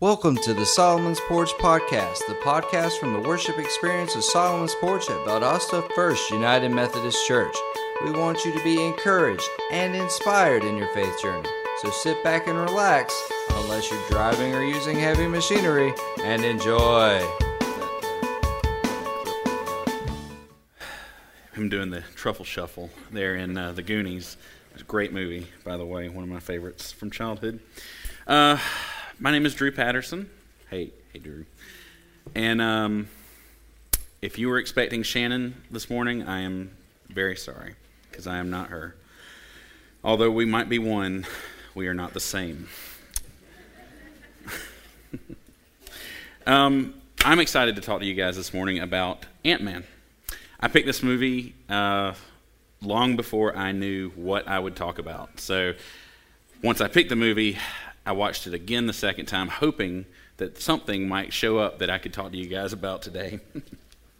Welcome to the Solomon's Porch Podcast, the podcast from the worship experience of Solomon's Porch at Valdosta First United Methodist Church. We want you to be encouraged and inspired in your faith journey. So sit back and relax, unless you're driving or using heavy machinery, and enjoy. I'm doing the truffle shuffle there in uh, the Goonies. It's a great movie, by the way, one of my favorites from childhood. Uh, my name is Drew Patterson. Hey, hey, Drew. And um, if you were expecting Shannon this morning, I am very sorry because I am not her. Although we might be one, we are not the same. um, I'm excited to talk to you guys this morning about Ant Man. I picked this movie uh, long before I knew what I would talk about. So once I picked the movie, I watched it again the second time, hoping that something might show up that I could talk to you guys about today.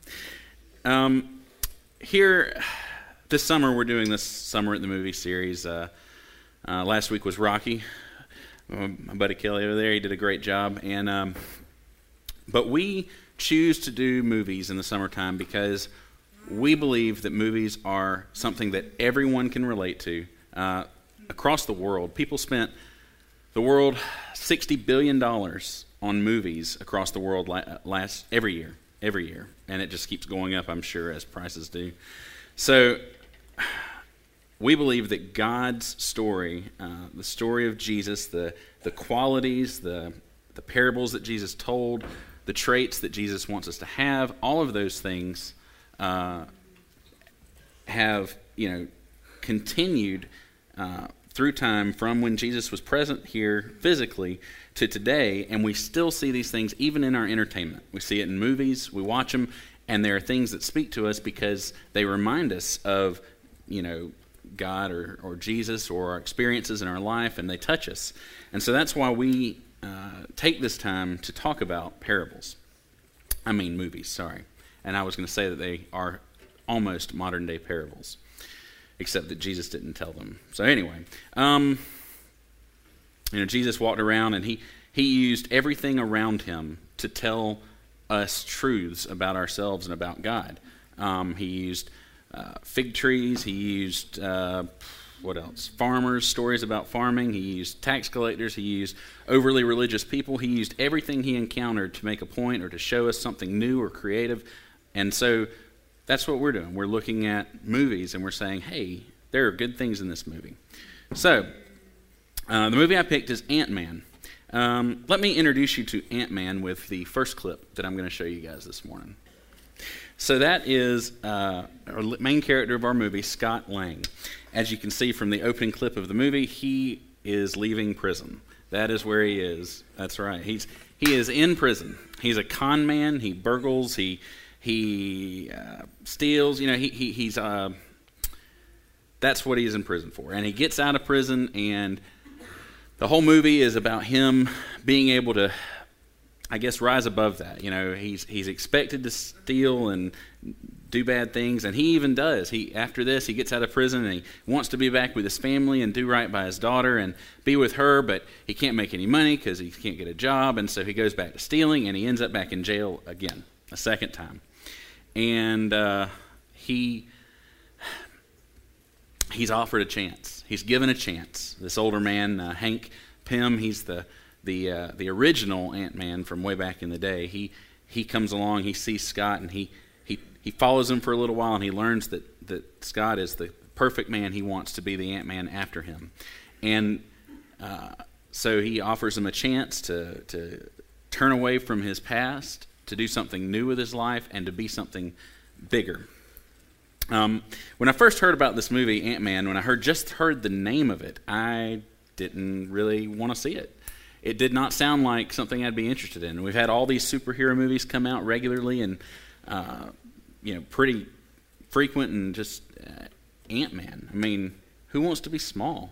um, here, this summer, we're doing this Summer at the Movie series. Uh, uh, last week was Rocky. Uh, my buddy Kelly over there, he did a great job. And um, but we choose to do movies in the summertime because we believe that movies are something that everyone can relate to uh, across the world. People spent the world $60 billion on movies across the world last every year, every year. And it just keeps going up, I'm sure, as prices do. So we believe that God's story, uh, the story of Jesus, the, the qualities, the, the parables that Jesus told, the traits that Jesus wants us to have, all of those things uh, have you know continued uh, through time from when Jesus was present here physically to today, and we still see these things even in our entertainment. We see it in movies, we watch them, and there are things that speak to us because they remind us of you know God or, or Jesus or our experiences in our life, and they touch us. And so that's why we uh, take this time to talk about parables. I mean, movies, sorry and I was going to say that they are almost modern day parables, except that Jesus didn't tell them. So, anyway, um, you know, Jesus walked around and he, he used everything around him to tell us truths about ourselves and about God. Um, he used uh, fig trees, he used. Uh, what else? Farmers, stories about farming. He used tax collectors. He used overly religious people. He used everything he encountered to make a point or to show us something new or creative and so that's what we're doing. We're looking at movies and we're saying, hey, there are good things in this movie. So, uh, the movie I picked is Ant Man. Um, let me introduce you to Ant Man with the first clip that I'm going to show you guys this morning. So, that is uh, our main character of our movie, Scott Lang. As you can see from the opening clip of the movie, he is leaving prison. That is where he is. That's right. He's, he is in prison. He's a con man. He burgles. He he uh, steals. You know, he, he he's uh, that's what he's in prison for. And he gets out of prison, and the whole movie is about him being able to, I guess, rise above that. You know, he's he's expected to steal and do bad things, and he even does. He after this, he gets out of prison and he wants to be back with his family and do right by his daughter and be with her, but he can't make any money because he can't get a job, and so he goes back to stealing, and he ends up back in jail again, a second time and uh, he he's offered a chance. He's given a chance. This older man, uh, Hank Pym, he's the the uh, the original Ant Man from way back in the day. He he comes along, he sees Scott, and he he he follows him for a little while, and he learns that that Scott is the perfect man he wants to be the Ant Man after him, and uh, so he offers him a chance to to turn away from his past to do something new with his life and to be something bigger. Um, when I first heard about this movie, Ant Man, when I heard just heard the name of it, I didn't really want to see it. It did not sound like something I'd be interested in. We've had all these superhero movies come out regularly and uh, you know pretty frequent, and just uh, Ant Man. I mean, who wants to be small?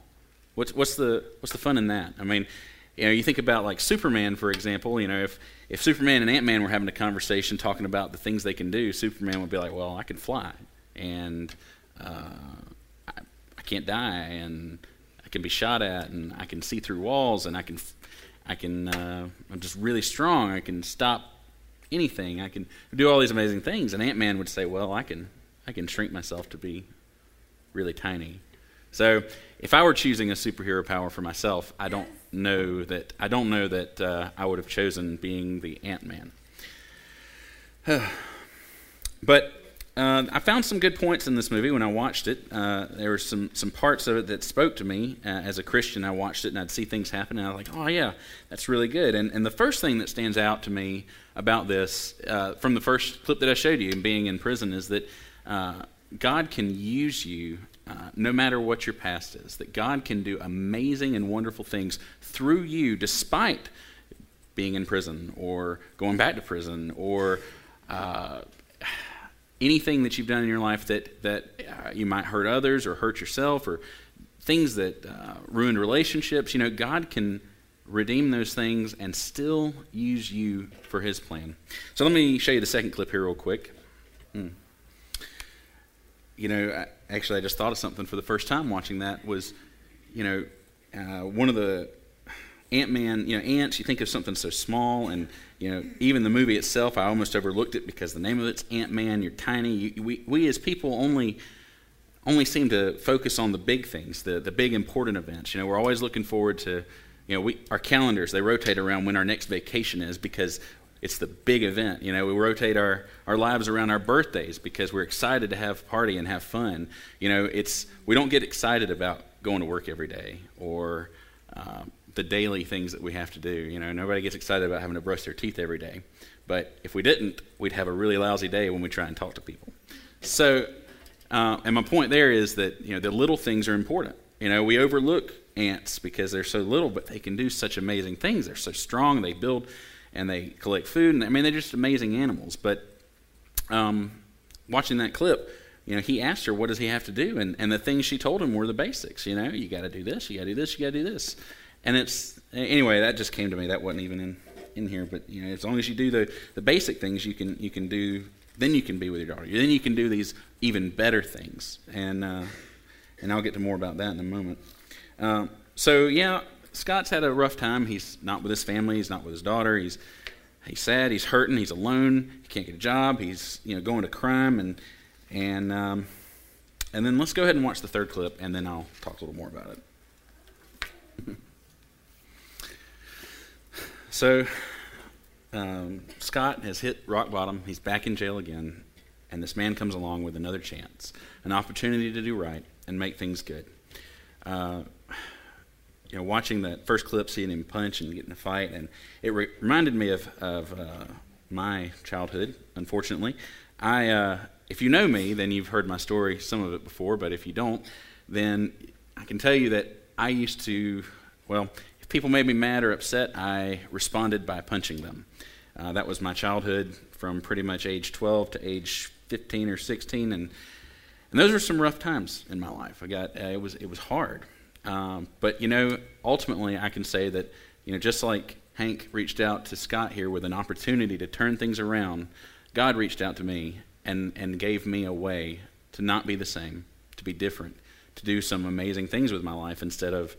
What's what's the what's the fun in that? I mean, you know, you think about like Superman, for example. You know, if if Superman and Ant Man were having a conversation talking about the things they can do, Superman would be like, "Well, I can fly, and uh, I, I, can't die, and I can be shot at, and I can see through walls, and I can." I can, uh, I'm just really strong. I can stop anything. I can do all these amazing things. And Ant Man would say, well, I can, I can shrink myself to be really tiny. So if I were choosing a superhero power for myself, I don't know that I don't know that uh, I would have chosen being the Ant Man. but uh, I found some good points in this movie when I watched it. Uh, there were some, some parts of it that spoke to me uh, as a Christian. I watched it and I'd see things happen, and I was like, oh, yeah, that's really good. And, and the first thing that stands out to me about this, uh, from the first clip that I showed you, being in prison, is that uh, God can use you uh, no matter what your past is, that God can do amazing and wonderful things through you despite being in prison or going back to prison or anything that you've done in your life that, that uh, you might hurt others or hurt yourself or things that uh, ruined relationships, you know, God can redeem those things and still use you for His plan. So let me show you the second clip here, real quick. Hmm. You know, actually, I just thought of something for the first time watching that was, you know, uh, one of the Ant Man, you know, ants, you think of something so small, and, you know, even the movie itself, I almost overlooked it because the name of it's Ant Man, you're tiny. You, we, we as people only only seem to focus on the big things, the, the big important events. You know, we're always looking forward to, you know, we, our calendars, they rotate around when our next vacation is because it's the big event. You know, we rotate our, our lives around our birthdays because we're excited to have party and have fun. You know, it's, we don't get excited about going to work every day or, um, the daily things that we have to do. You know, nobody gets excited about having to brush their teeth every day. But if we didn't, we'd have a really lousy day when we try and talk to people. So, uh, and my point there is that you know the little things are important. You know, we overlook ants because they're so little, but they can do such amazing things. They're so strong. They build and they collect food. And I mean, they're just amazing animals. But um, watching that clip, you know, he asked her, "What does he have to do?" And and the things she told him were the basics. You know, you got to do this, you got to do this, you got to do this. And it's anyway that just came to me. That wasn't even in in here, but you know, as long as you do the the basic things, you can you can do. Then you can be with your daughter. Then you can do these even better things, and uh, and I'll get to more about that in a moment. Uh, so yeah, Scott's had a rough time. He's not with his family. He's not with his daughter. He's he's sad. He's hurting. He's alone. He can't get a job. He's you know going to crime and and um, and then let's go ahead and watch the third clip, and then I'll talk a little more about it. So um, Scott has hit rock bottom. He's back in jail again. And this man comes along with another chance, an opportunity to do right and make things good. Uh, you know, watching the first clip, seeing him punch and get in a fight, and it re- reminded me of, of uh, my childhood. Unfortunately, I, uh, if you know me, then you've heard my story, some of it before. But if you don't, then I can tell you that I used to, well, if people made me mad or upset, I responded by punching them. Uh, that was my childhood from pretty much age 12 to age 15 or 16, and and those were some rough times in my life. I got uh, it was it was hard, um, but you know ultimately I can say that you know just like Hank reached out to Scott here with an opportunity to turn things around, God reached out to me and and gave me a way to not be the same, to be different, to do some amazing things with my life instead of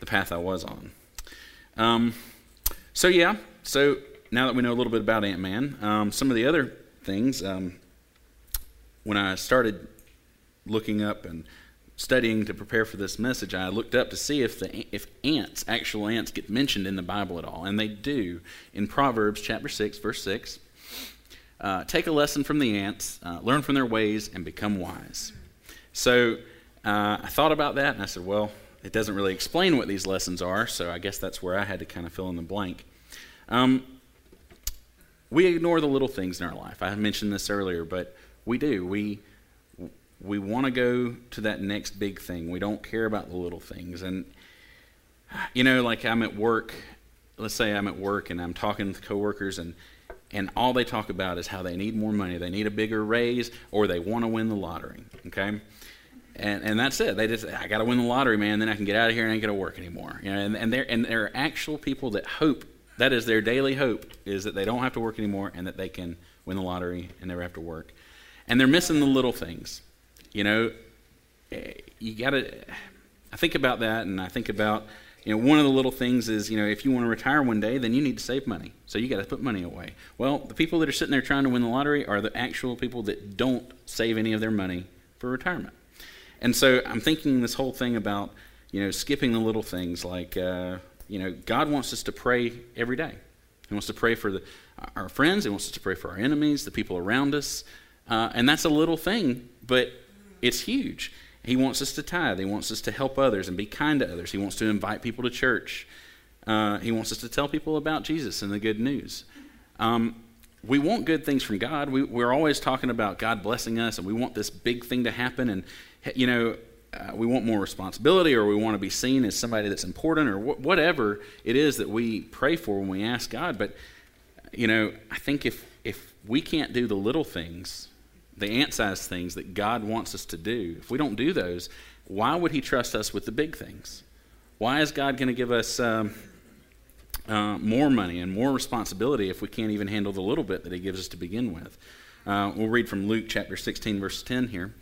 the path I was on. Um, so, yeah, so now that we know a little bit about Ant Man, um, some of the other things, um, when I started looking up and studying to prepare for this message, I looked up to see if the if ants, actual ants, get mentioned in the Bible at all, and they do in Proverbs chapter six, verse six. Uh, take a lesson from the ants, uh, learn from their ways, and become wise. So uh, I thought about that, and I said, well, it doesn't really explain what these lessons are, so I guess that's where I had to kind of fill in the blank. Um, we ignore the little things in our life. I mentioned this earlier, but we do. We we want to go to that next big thing. We don't care about the little things. And you know, like I'm at work. Let's say I'm at work and I'm talking to coworkers, and and all they talk about is how they need more money, they need a bigger raise, or they want to win the lottery. Okay, and and that's it. They just I got to win the lottery, man. Then I can get out of here and I ain't gonna work anymore. You know, and and there and there are actual people that hope that is their daily hope is that they don't have to work anymore and that they can win the lottery and never have to work. And they're missing the little things. You know, eh, you got to. I think about that, and I think about you know, one of the little things is, you know, if you want to retire one day, then you need to save money. So you got to put money away. Well, the people that are sitting there trying to win the lottery are the actual people that don't save any of their money for retirement. And so I'm thinking this whole thing about, you know, skipping the little things like, uh, you know, God wants us to pray every day. He wants to pray for the, our friends. He wants us to pray for our enemies, the people around us. Uh, and that's a little thing, but it's huge. He wants us to tithe. He wants us to help others and be kind to others. He wants to invite people to church. Uh, he wants us to tell people about Jesus and the good news. Um, we want good things from God. We, we're always talking about God blessing us, and we want this big thing to happen. And, you know, uh, we want more responsibility, or we want to be seen as somebody that's important, or wh- whatever it is that we pray for when we ask God. But, you know, I think if, if we can't do the little things the ant sized things that God wants us to do, if we don't do those, why would He trust us with the big things? Why is God going to give us um, uh, more money and more responsibility if we can't even handle the little bit that He gives us to begin with? Uh, we'll read from Luke chapter 16, verse 10 here.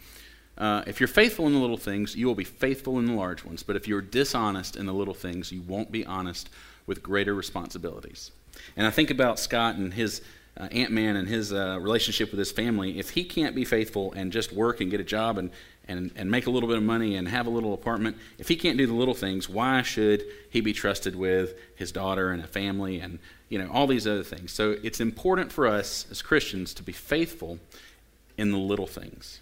Uh, if you're faithful in the little things, you will be faithful in the large ones. But if you're dishonest in the little things, you won't be honest with greater responsibilities. And I think about Scott and his uh, Ant Man and his uh, relationship with his family, if he can't be faithful and just work and get a job and, and, and make a little bit of money and have a little apartment, if he can't do the little things, why should he be trusted with his daughter and a family and you know all these other things? So it's important for us as Christians to be faithful in the little things.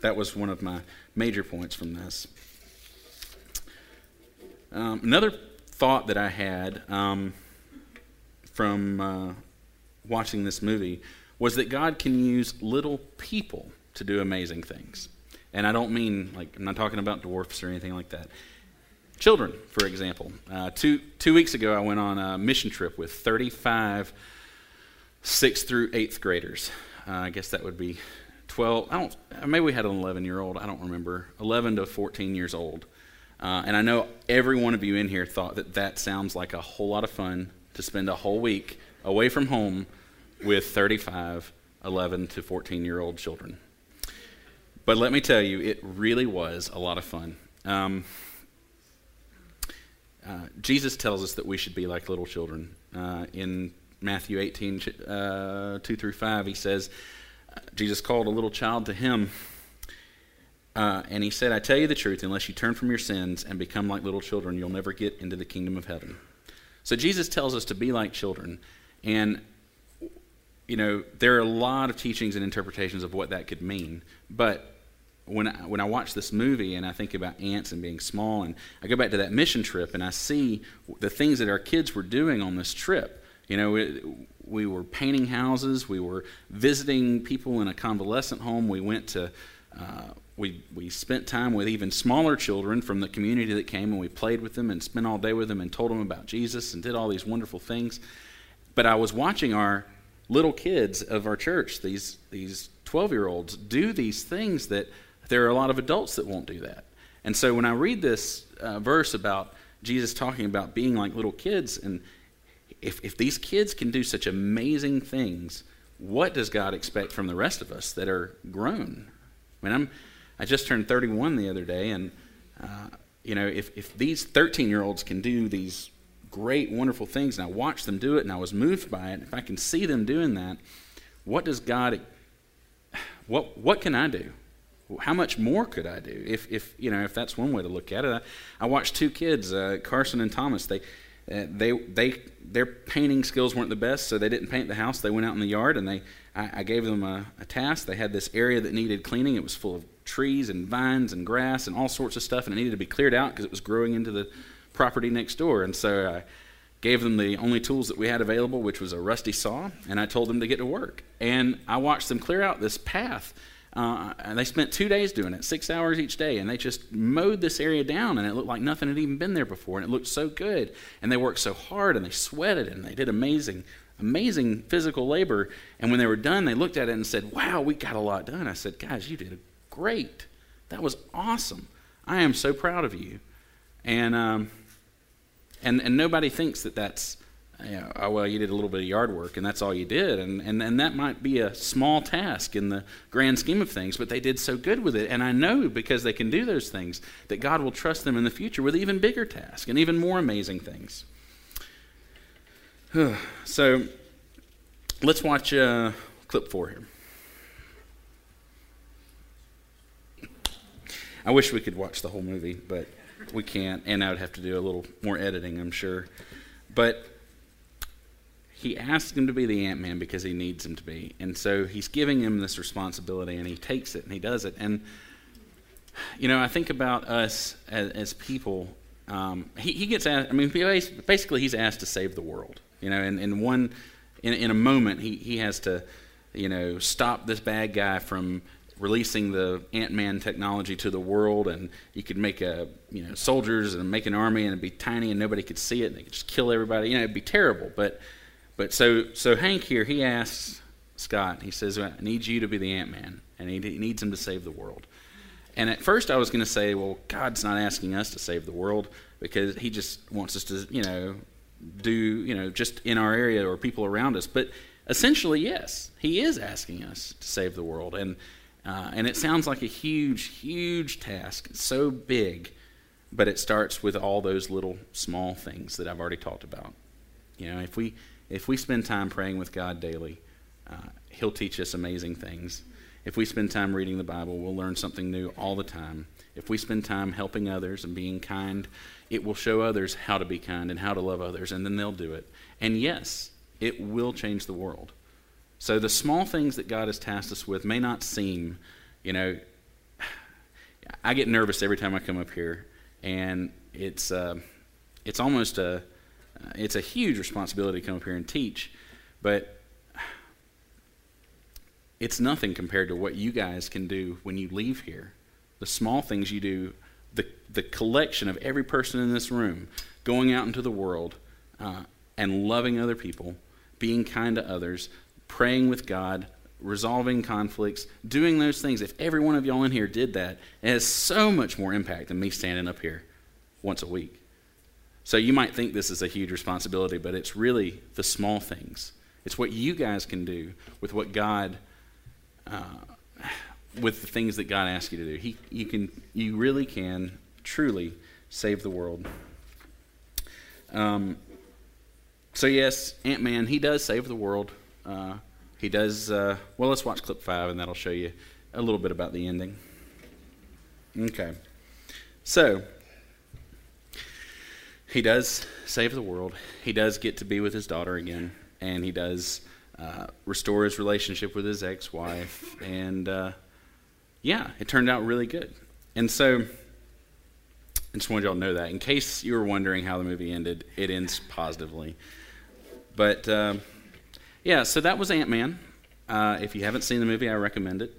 That was one of my major points from this. Um, another thought that I had um, from uh, watching this movie was that God can use little people to do amazing things. And I don't mean, like, I'm not talking about dwarfs or anything like that. Children, for example. Uh, two, two weeks ago, I went on a mission trip with 35 sixth through eighth graders. Uh, I guess that would be 12. I don't, maybe we had an 11 year old. I don't remember. 11 to 14 years old. Uh, and I know every one of you in here thought that that sounds like a whole lot of fun to spend a whole week away from home with 35 11 to 14 year old children. But let me tell you, it really was a lot of fun. Um, uh, Jesus tells us that we should be like little children. Uh, in Matthew 18, uh, 2 through 5, he says, uh, Jesus called a little child to him, uh, and he said, I tell you the truth, unless you turn from your sins and become like little children, you'll never get into the kingdom of heaven. So Jesus tells us to be like children. And, you know, there are a lot of teachings and interpretations of what that could mean. But when I, when I watch this movie and I think about ants and being small, and I go back to that mission trip and I see the things that our kids were doing on this trip. You know, it, we were painting houses, we were visiting people in a convalescent home, we went to. Uh, we, we spent time with even smaller children from the community that came and we played with them and spent all day with them and told them about Jesus and did all these wonderful things. But I was watching our little kids of our church, these these 12 year olds, do these things that there are a lot of adults that won't do that. And so when I read this uh, verse about Jesus talking about being like little kids, and if, if these kids can do such amazing things, what does God expect from the rest of us that are grown? I mean, I'm, I just turned 31 the other day, and, uh, you know, if, if these 13 year olds can do these great, wonderful things, and I watched them do it, and I was moved by it. If I can see them doing that, what does God? What what can I do? How much more could I do? If if you know if that's one way to look at it. I, I watched two kids, uh, Carson and Thomas. They uh, they they their painting skills weren't the best, so they didn't paint the house. They went out in the yard and they I, I gave them a, a, task. They had this area that needed cleaning. It was full of trees and vines and grass and all sorts of stuff, and it needed to be cleared out because it was growing into the property next door. And so I gave them the only tools that we had available, which was a rusty saw, and I told them to get to work. And I watched them clear out this path. Uh, and they spent two days doing it, six hours each day, and they just mowed this area down, and it looked like nothing had even been there before, and it looked so good. And they worked so hard, and they sweated, and they did amazing, amazing physical labor. And when they were done, they looked at it and said, "Wow, we got a lot done." I said, "Guys, you did great. That was awesome. I am so proud of you." And um, and, and nobody thinks that that's you know, oh, well, you did a little bit of yard work and that's all you did. And, and, and that might be a small task in the grand scheme of things, but they did so good with it. And I know because they can do those things that God will trust them in the future with even bigger tasks and even more amazing things. so let's watch uh, clip four here. I wish we could watch the whole movie, but we can't, and I would have to do a little more editing, I'm sure. But he asks him to be the Ant Man because he needs him to be. And so he's giving him this responsibility, and he takes it and he does it. And, you know, I think about us as, as people. Um, he, he, gets asked, I mean, basically, he's asked to save the world. You know, and, in one, in, in a moment, he, he has to, you know, stop this bad guy from releasing the ant-man technology to the world and you could make a you know soldiers and make an army and it'd be tiny and nobody could see it and they could just kill everybody. You know it'd be terrible but but so so hank here he asks scott he says i need you to be the ant-man and he, he needs him to save the world. And at first i was going to say well god's not asking us to save the world because he just wants us to you know do you know just in our area or people around us. But essentially yes he is asking us to save the world. And uh, and it sounds like a huge, huge task. It's so big, but it starts with all those little small things that I've already talked about. You know, if we if we spend time praying with God daily, uh, He'll teach us amazing things. If we spend time reading the Bible, we'll learn something new all the time. If we spend time helping others and being kind, it will show others how to be kind and how to love others, and then they'll do it. And yes, it will change the world. So the small things that God has tasked us with may not seem, you know, I get nervous every time I come up here, and it's uh, it's almost a it's a huge responsibility to come up here and teach, but it's nothing compared to what you guys can do when you leave here. The small things you do, the the collection of every person in this room, going out into the world uh, and loving other people, being kind to others, praying with God, resolving conflicts, doing those things. If every one of y'all in here did that, it has so much more impact than me standing up here once a week. So you might think this is a huge responsibility, but it's really the small things. It's what you guys can do with what God, uh, with the things that God asks you to do. He, you can, you really can truly save the world. Um, so yes, Ant Man, he does save the world. Uh, he does, uh, well, let's watch clip five, and that'll show you a little bit about the ending. Okay. So, he does save the world. He does get to be with his daughter again, and he does uh, restore his relationship with his ex wife. And uh, yeah, it turned out really good. And so, I just wanted y'all to know that. In case you were wondering how the movie ended, it ends positively. But. Uh, yeah, so that was Ant Man. Uh, if you haven't seen the movie, I recommend it.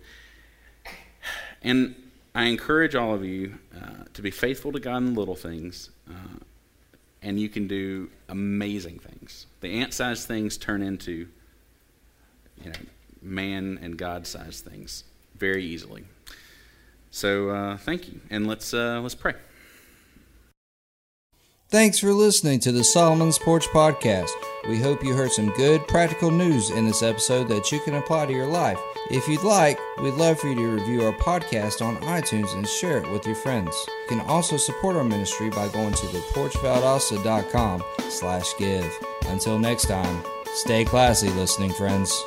And I encourage all of you uh, to be faithful to God in little things, uh, and you can do amazing things. The ant-sized things turn into, you know, man and God-sized things very easily. So uh, thank you, and let's uh, let's pray. Thanks for listening to the Solomon's Porch Podcast. We hope you heard some good practical news in this episode that you can apply to your life. If you'd like, we'd love for you to review our podcast on iTunes and share it with your friends. You can also support our ministry by going to theporchvaldosta.com slash give. Until next time, stay classy, listening friends.